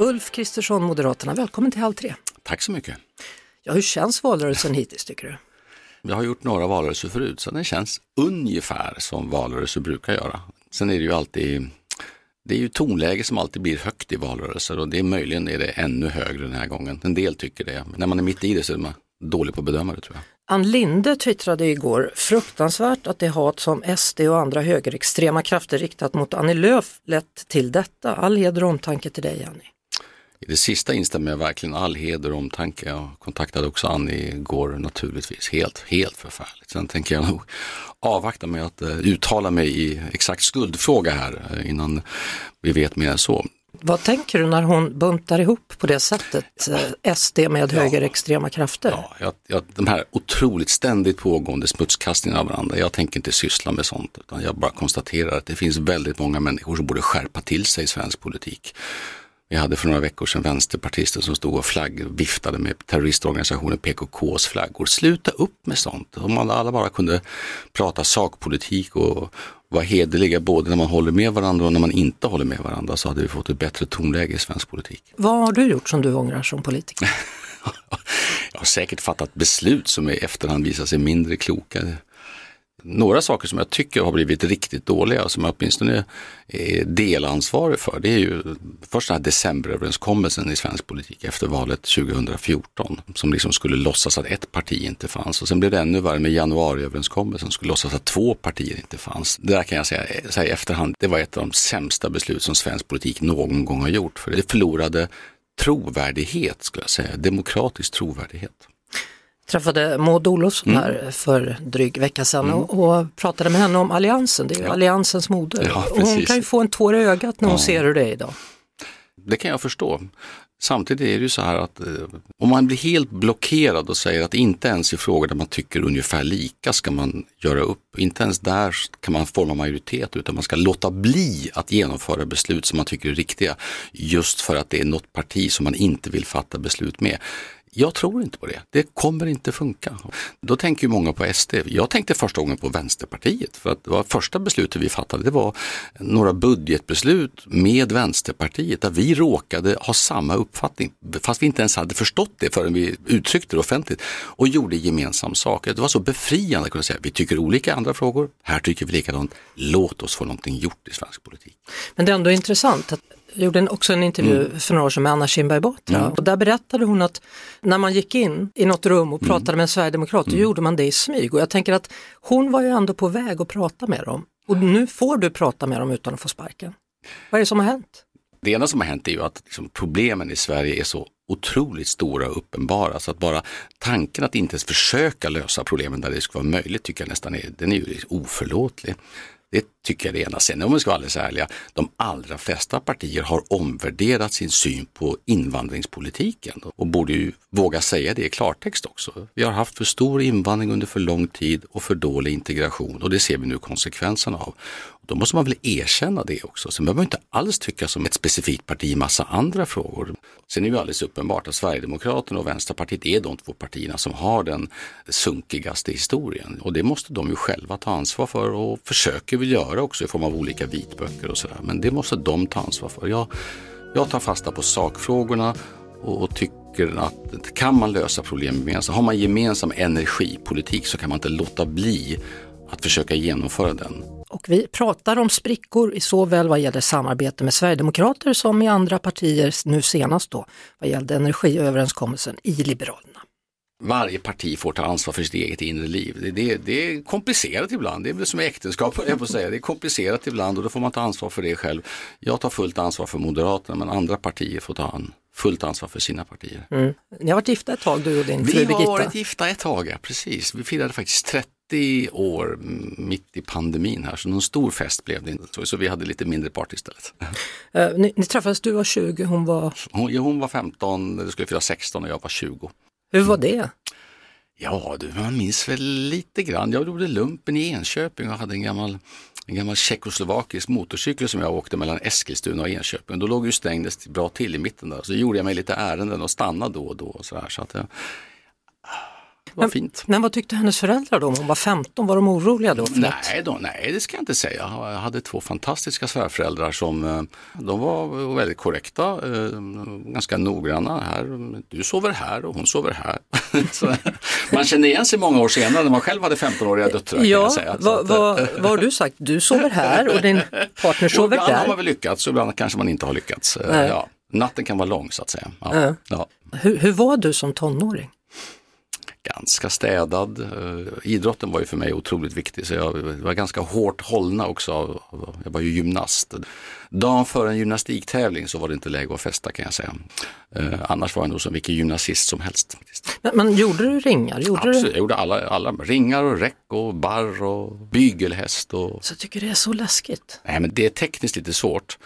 Ulf Kristersson, Moderaterna, välkommen till Halv tre. Tack så mycket. Ja, hur känns valrörelsen hittills tycker du? Jag har gjort några valrörelser förut så den känns ungefär som valrörelser brukar göra. Sen är det ju alltid, det är ju tonläge som alltid blir högt i valrörelser och det är möjligen är det ännu högre den här gången. En del tycker det, när man är mitt i det så är man dålig på att bedöma det tror jag. Ann Linde twittrade igår, fruktansvärt att det hat som SD och andra högerextrema krafter riktat mot Annie Lööf lett till detta. All heder och omtanke till dig Annie. I det sista instämmer jag verkligen all heder och omtanke. Jag kontaktade också Annie igår naturligtvis. Helt, helt förfärligt. Sen tänker jag nog avvakta med att uh, uttala mig i exakt skuldfråga här uh, innan vi vet mer än så. Vad tänker du när hon buntar ihop på det sättet ja. SD med ja. högerextrema krafter? Ja, jag, jag, de här otroligt ständigt pågående smutskastningarna av varandra. Jag tänker inte syssla med sånt utan jag bara konstaterar att det finns väldigt många människor som borde skärpa till sig i svensk politik. Vi hade för några veckor sedan vänsterpartister som stod och flagg, viftade med terroristorganisationen PKKs flaggor. Sluta upp med sånt. Om man alla bara kunde prata sakpolitik och vara hederliga både när man håller med varandra och när man inte håller med varandra så hade vi fått ett bättre tonläge i svensk politik. Vad har du gjort som du ångrar som politiker? Jag har säkert fattat beslut som i efterhand visar sig mindre kloka. Några saker som jag tycker har blivit riktigt dåliga, som jag åtminstone är delansvarig för, det är ju först den här decemberöverenskommelsen i svensk politik efter valet 2014, som liksom skulle låtsas att ett parti inte fanns. Och sen blev det ännu värre med januariöverenskommelsen, som skulle låtsas att två partier inte fanns. Det där kan jag säga, eh, säga i efterhand, det var ett av de sämsta beslut som svensk politik någon gång har gjort, för det förlorade trovärdighet, skulle jag säga, demokratisk trovärdighet träffade Maud Olofsson mm. här för dryg vecka sedan mm. och, och, pratade med henne om Alliansen, det är ju ja. Alliansens moder. Ja, och hon kan ju få en tår i ögat när hon ja. ser hur det är idag. Det kan jag förstå. Samtidigt är det ju så här att eh, om man blir helt blockerad och säger att inte ens i frågor där man tycker ungefär lika ska man göra upp, inte ens där kan man forma majoritet utan man ska låta bli att genomföra beslut som man tycker är riktiga just för att det är något parti som man inte vill fatta beslut med. Jag tror inte på det. Det kommer inte funka. Då tänker ju många på SD. Jag tänkte första gången på Vänsterpartiet för att det var första beslutet vi fattade. Det var några budgetbeslut med Vänsterpartiet där vi råkade ha samma uppfattning fast vi inte ens hade förstått det förrän vi uttryckte det offentligt och gjorde gemensam sak. Det var så befriande att kunna säga vi tycker olika i andra frågor. Här tycker vi likadant. Låt oss få någonting gjort i svensk politik. Men det är ändå intressant att jag gjorde också en intervju mm. för några år sedan med Anna Kinberg Batra mm. och där berättade hon att när man gick in i något rum och mm. pratade mm. med en sverigedemokrat, då mm. gjorde man det i smyg och jag tänker att hon var ju ändå på väg att prata med dem och nu får du prata med dem utan att få sparken. Vad är det som har hänt? Det ena som har hänt är ju att liksom, problemen i Sverige är så otroligt stora och uppenbara så att bara tanken att inte ens försöka lösa problemen där det skulle vara möjligt tycker jag nästan är, den är ju oförlåtlig. Det tycker jag det ena. Sen om vi ska vara alldeles ärliga, de allra flesta partier har omvärderat sin syn på invandringspolitiken och borde ju våga säga det i klartext också. Vi har haft för stor invandring under för lång tid och för dålig integration och det ser vi nu konsekvenserna av. Då måste man väl erkänna det också. Sen behöver man inte alls tycka som ett specifikt parti i massa andra frågor. Sen är det ju alldeles uppenbart att Sverigedemokraterna och Vänsterpartiet är de två partierna som har den sunkigaste historien och det måste de ju själva ta ansvar för och försöker väl göra också i form av olika vitböcker och sådär. Men det måste de ta ansvar för. Jag, jag tar fasta på sakfrågorna och, och tycker att kan man lösa problem gemensamt, har man gemensam energipolitik så kan man inte låta bli att försöka genomföra den. Och vi pratar om sprickor i såväl vad gäller samarbete med Sverigedemokrater som i andra partier, nu senast då vad gällde energiöverenskommelsen i Liberalerna. Varje parti får ta ansvar för sitt eget inre liv. Det, det, det är komplicerat ibland, det är väl som äktenskap, jag på säga. det är komplicerat ibland och då får man ta ansvar för det själv. Jag tar fullt ansvar för Moderaterna men andra partier får ta an, fullt ansvar för sina partier. Mm. Ni har varit gifta ett tag du och din fru Birgitta? Vi har varit gifta ett tag, ja, precis. Vi firade faktiskt 30 i år, mitt i pandemin här, så någon stor fest blev det inte. Så, vi hade lite mindre party istället. Eh, ni, ni träffades, du var 20, hon var... Hon, ja, hon var 15, det skulle fylla 16 och jag var 20. Hur var det? Ja, du, man minns väl lite grann. Jag gjorde lumpen i Enköping och hade en gammal, en gammal tjeckoslovakisk motorcykel som jag åkte mellan Eskilstuna och Enköping. Då låg ju Strängnäs bra till i mitten där. Så gjorde jag mig lite ärenden och stannade då och då. Och så där, så att, jag, var Men- fint. Men vad tyckte hennes föräldrar då? Om hon var 15, var de oroliga då? För? Nej, då, nej, det ska jag inte säga. Jag hade två fantastiska svärföräldrar som eh, de var väldigt korrekta, eh, ganska noggranna. Här, du sover här och hon sover här. Så, man känner igen sig många år senare när man själv hade 15-åriga döttrar. Ja, säga. Att, eh, vad, vad har du sagt? Du sover här och din partner sover ibland har man där. väl lyckats och ibland kanske man inte har lyckats. Nej. Ja, natten kan vara lång så att säga. Ja, Ja. ja. Hur, hur var du som tonåring? Ganska städad. Eh, Idrotten var ju för mig otroligt viktig så jag var ganska hårt hållna också. Jag var ju gymnast. Dagen före en gymnastiktävling så var det inte läge att festa kan jag säga. Eh, annars var jag nog som vilken gymnasist som helst. Men, men gjorde du ringar? Gjorde Absolut, du? jag gjorde alla, alla ringar och räck och barr och bygelhäst. Och... Så jag tycker det är så läskigt. Nej men det är tekniskt lite svårt.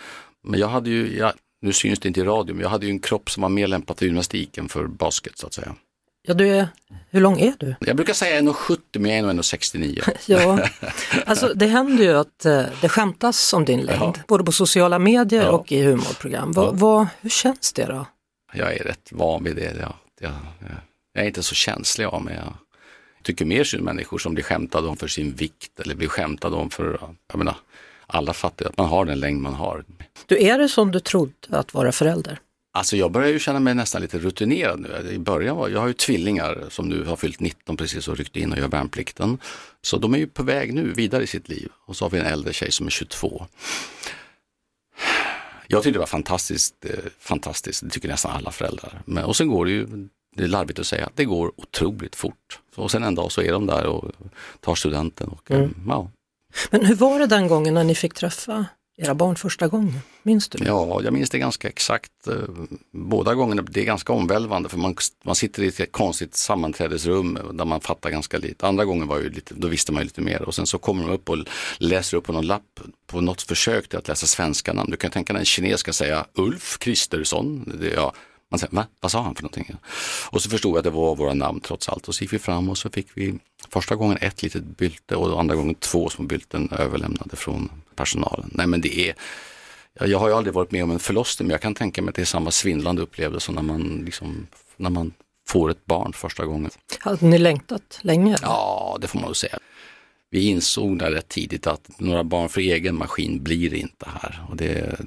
Men jag hade ju, jag, nu syns det inte i radio, men jag hade ju en kropp som var mer lämpad för gymnastik än för basket så att säga. Ja, du är, hur lång är du? Jag brukar säga 1,70 men jag är nog 1,69. Ja, alltså det händer ju att eh, det skämtas om din längd, både på sociala medier Ja. och i humorprogram. Vad, vad, hur känns det då? Jag är rätt van vid det. Jag, jag, jag är inte så känslig av mig. Jag tycker mer om människor som blir skämtade om för sin vikt eller blir skämtade om för, jag menar, alla fattar att man har den längd man har. Du, är det som du trodde att vara förälder? Alltså jag börjar ju känna mig nästan lite rutinerad nu. I början var, jag har ju tvillingar som nu har fyllt 19 precis och ryckt in och gör värnplikten. Så de är ju på väg nu vidare i sitt liv. Och så har vi en äldre tjej som är 22. Jag tyckte det var fantastiskt, eh, fantastiskt, det tycker nästan alla föräldrar. Men, och sen går det ju, det är larvigt att säga, det går otroligt fort. Och sen en dag så är de där och tar studenten. Och, eh, ja. Men hur var det den gången när ni fick träffa era barn första gången? Minns du? det? Ja, jag minns det ganska exakt. Eh, båda gångerna, det är ganska omvälvande för man, man sitter i ett konstigt sammanträdesrum eh, där man fattar ganska lite. Andra gången var ju lite, då visste man ju lite mer och sen så kommer de upp och läser upp på någon lapp på något försök till att läsa svenska namn. Du kan tänka dig en kines ska säga Ulf Kristersson. Det, ja, man säger, va? Vad sa han för någonting? Och så förstod jag att det var våra namn trots allt och så gick vi fram och så fick vi första gången ett litet bylte och andra gången två små bylten överlämnade från personalen. Nej men det är Ja, Jag har ju aldrig varit med om en förlossning men jag kan tänka mig att det är samma svindlande upplevelse när man, liksom, när man får ett barn första gången. Hade ni längtat länge? Ja, det får man väl säga. Vi insåg där rätt tidigt att några barn för egen maskin blir det inte här. Och det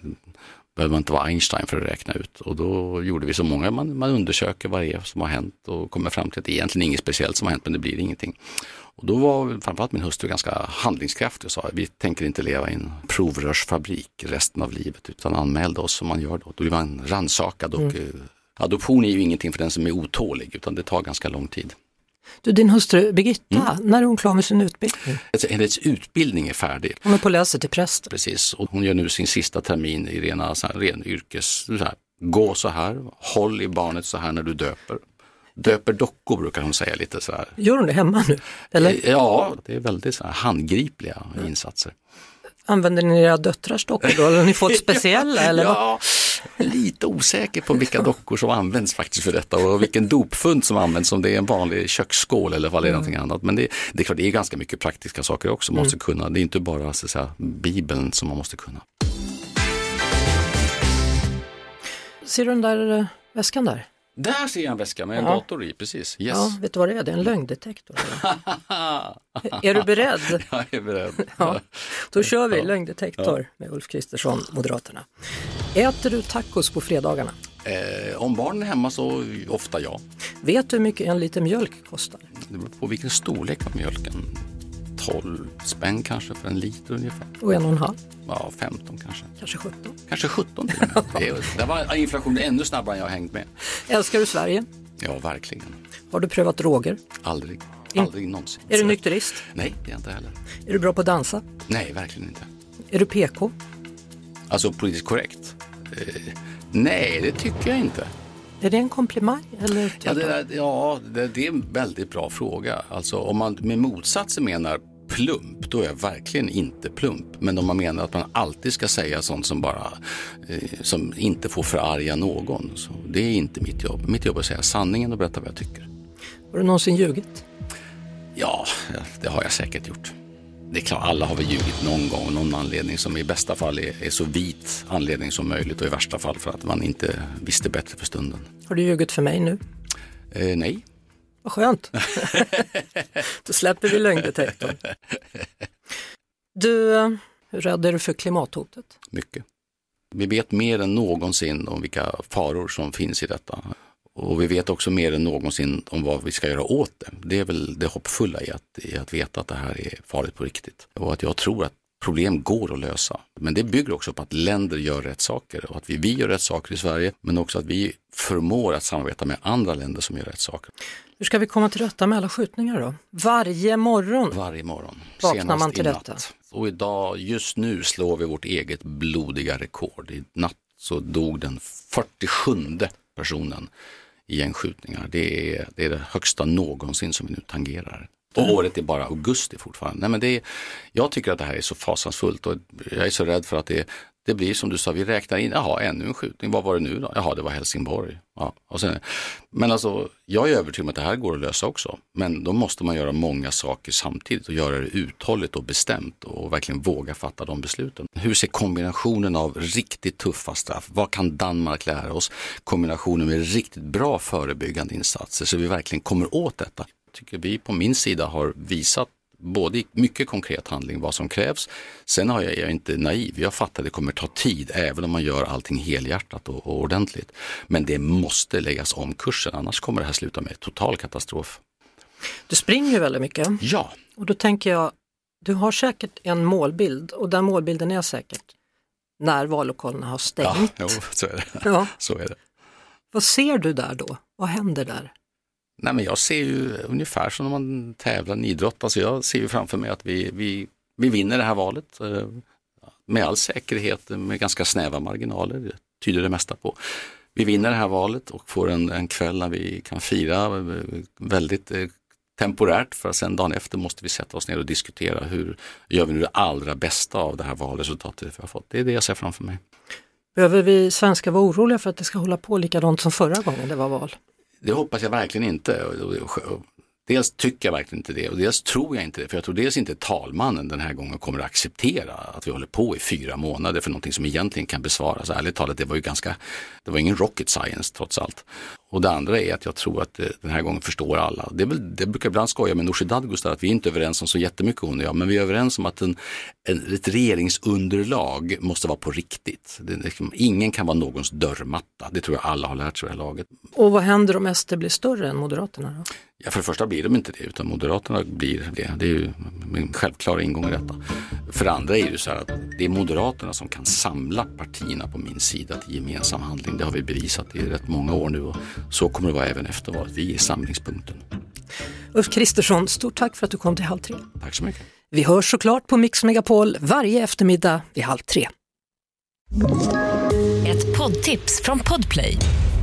behöver man inte vara Einstein för att räkna ut. Och då gjorde vi så många, man, man undersöker vad det är som har hänt och kommer fram till att det är egentligen inget speciellt som har hänt men det blir ingenting. Och då var framförallt min hustru ganska handlingskraftig och sa vi tänker inte leva i en provrörsfabrik resten av livet utan anmälde oss som man gör då. Då blir man rannsakad och eh, adoption är ju ingenting för den som är otålig utan det tar ganska lång tid. Du, din hustru Birgitta, Mm. när är hon klar med sin utbildning? Alltså, Hennes utbildning är färdig. Hon är på läser till präst. Precis, och hon gör nu sin sista termin i rena så här, ren yrkes, så här, gå så här, håll i barnet så här när du döper. Döper dockor brukar hon säga lite så här. Gör hon det hemma nu? Eller Ja, det är väldigt så här handgripliga insatser. använder ni era döttrars dockor då? Eller har ni fått speciella? eller vad? ja, lite osäker på vilka dockor som används faktiskt för detta och vilken dopfund som används, om det är en vanlig köksskål eller vad det är någonting annat. Men det, det är klart, det är ganska mycket praktiska saker också man måste kunna. Det är inte bara så säga, Bibeln som man måste kunna. Ser du den där eh, väskan där? Där ser jag en väska med en Ja. dator i, precis. Yes. Ja, vet du vad det är? Det är en lögndetektor. är du beredd? Jag är beredd. Ja. Då kör vi lögndetektor med Ulf Kristersson, Moderaterna. Äter du tacos på fredagarna? Eh, om barnen är hemma så ofta ja. Vet du hur mycket en liter mjölk kostar? Det beror på vilken storlek på mjölken. 12 spänn kanske för en liter ungefär. Och en och en halv, Ja, 15 kanske. kanske 17. Kanske 17 till. Det är- Där var inflationen ännu snabbare än jag hängt med. Älskar du Sverige? Ja, verkligen. Har du prövat droger? Aldrig. Aldrig någonsin. Är du nykterist? Nej, det är jag inte heller. Är du bra på att dansa? Nej, verkligen inte. Är du PK? Alltså politiskt korrekt? Eh, nej, det tycker jag inte. Är det en komplimang? Eller Ja, det, där, ja det, det är en väldigt bra fråga. Alltså om man med motsatsen menar plump, då är jag verkligen inte plump. Men om man menar att man alltid ska säga sånt som bara eh, som inte får förarga någon. Så det är inte mitt jobb. Mitt jobb är att säga sanningen och berätta vad jag tycker. Har du någonsin ljugit? Ja, det har jag säkert gjort. Det är klart, alla har väl ljugit någon gång, någon anledning som i bästa fall är, är så vit anledning som möjligt och i värsta fall för att man inte visste bättre för stunden. Har du ljugit för mig nu? Eh, nej, Vad skönt. Då släpper vi lögndetektorn. Du, hur rädd är du för klimathotet? mycket. Vi vet mer än någonsin om vilka faror som finns i detta. Och vi vet också mer än någonsin om vad vi ska göra åt det. Det är väl det hoppfulla i att, i att veta att det här är farligt på riktigt. Och att jag tror att problem går att lösa. Men det bygger också på att länder gör rätt saker och att vi, vi gör rätt saker i Sverige men också att vi förmår att samarbeta med andra länder som gör rätt saker. Hur ska vi komma till rätta med alla skjutningar då? Varje morgon. Varje morgon. Vaknar man till detta? Och idag, just nu slår vi vårt eget blodiga rekord. I natt så dog den 47 personen gängskjutningar. Det är, det är det högsta någonsin som vi nu tangerar. Och året är bara augusti fortfarande. Nej, men det är, jag tycker att det här är så fasansfullt och jag är så rädd för att det, det blir som du sa, vi räknar in, jaha, ännu en skjutning, vad var det nu då? Jaha, det var Helsingborg. Ja, och sen, men alltså, jag är övertygad om att det här går att lösa också. Men då måste man göra många saker samtidigt och göra det uthålligt och bestämt och verkligen våga fatta de besluten. Hur ser kombinationen av riktigt tuffa straff, vad kan Danmark lära oss? Kombinationen med riktigt bra förebyggande insatser så vi verkligen kommer åt detta. Jag tycker vi på min sida har visat både i mycket konkret handling vad som krävs. Sen har jag, jag är inte naiv, jag fattar att det kommer ta tid även om man gör allting helhjärtat och, och ordentligt. Men det måste läggas om kursen, annars kommer det här sluta med total katastrof. Du springer ju väldigt mycket Ja, och då tänker jag, du har säkert en målbild och den målbilden är säkert när vallokalerna har ja stängt. jo, så är det. Ja. Så är det. Vad ser du där då? Vad händer där? Nej, men jag ser ju ungefär som när man tävlar i idrott. Alltså jag ser ju framför mig att vi, vi, vi vinner det här valet eh, med all säkerhet med ganska snäva marginaler. Det tyder det mesta på. Vi vinner det här valet och får en, en kväll när vi kan fira eh, väldigt eh, temporärt för att sen dagen efter måste vi sätta oss ner och diskutera hur gör vi nu det allra bästa av det här valresultatet vi har fått. Det är det jag ser framför mig. Behöver vi svenskar vara oroliga för att det ska hålla på likadant som förra gången det var val? Det hoppas jag verkligen inte. Dels tycker jag verkligen inte det och dels tror jag inte det. För jag tror dels inte talmannen den här gången kommer att acceptera att vi håller på i fyra månader för någonting som egentligen kan besvaras. Ärligt talat, det var ju ganska, det var ingen rocket science trots allt. Och det andra är att jag tror att eh, den här gången förstår alla. Det, väl, det brukar ibland skoja med Nooshi Dadgostar att vi är inte överens om så jättemycket hon och jag, men vi är överens om att en, en, ett regeringsunderlag måste vara på riktigt. Det, liksom, ingen kan vara någons dörrmatta. Det tror jag alla har lärt sig vid det här laget. Och vad händer om SD blir större än Moderaterna? Då? Ja, för det första blir de inte det, utan Moderaterna blir det. Det är ju min självklara ingång i detta. För det andra är det så här att det är Moderaterna som kan samla partierna på min sida till gemensam handling. Det har vi bevisat i rätt många år nu och så kommer det vara även efter valet. Vi är samlingspunkten. Ulf Kristersson, stort tack för att du kom till Halv tre. Tack så mycket. Vi hörs såklart på Mix Megapol varje eftermiddag vid halv tre. Ett poddtips från Podplay.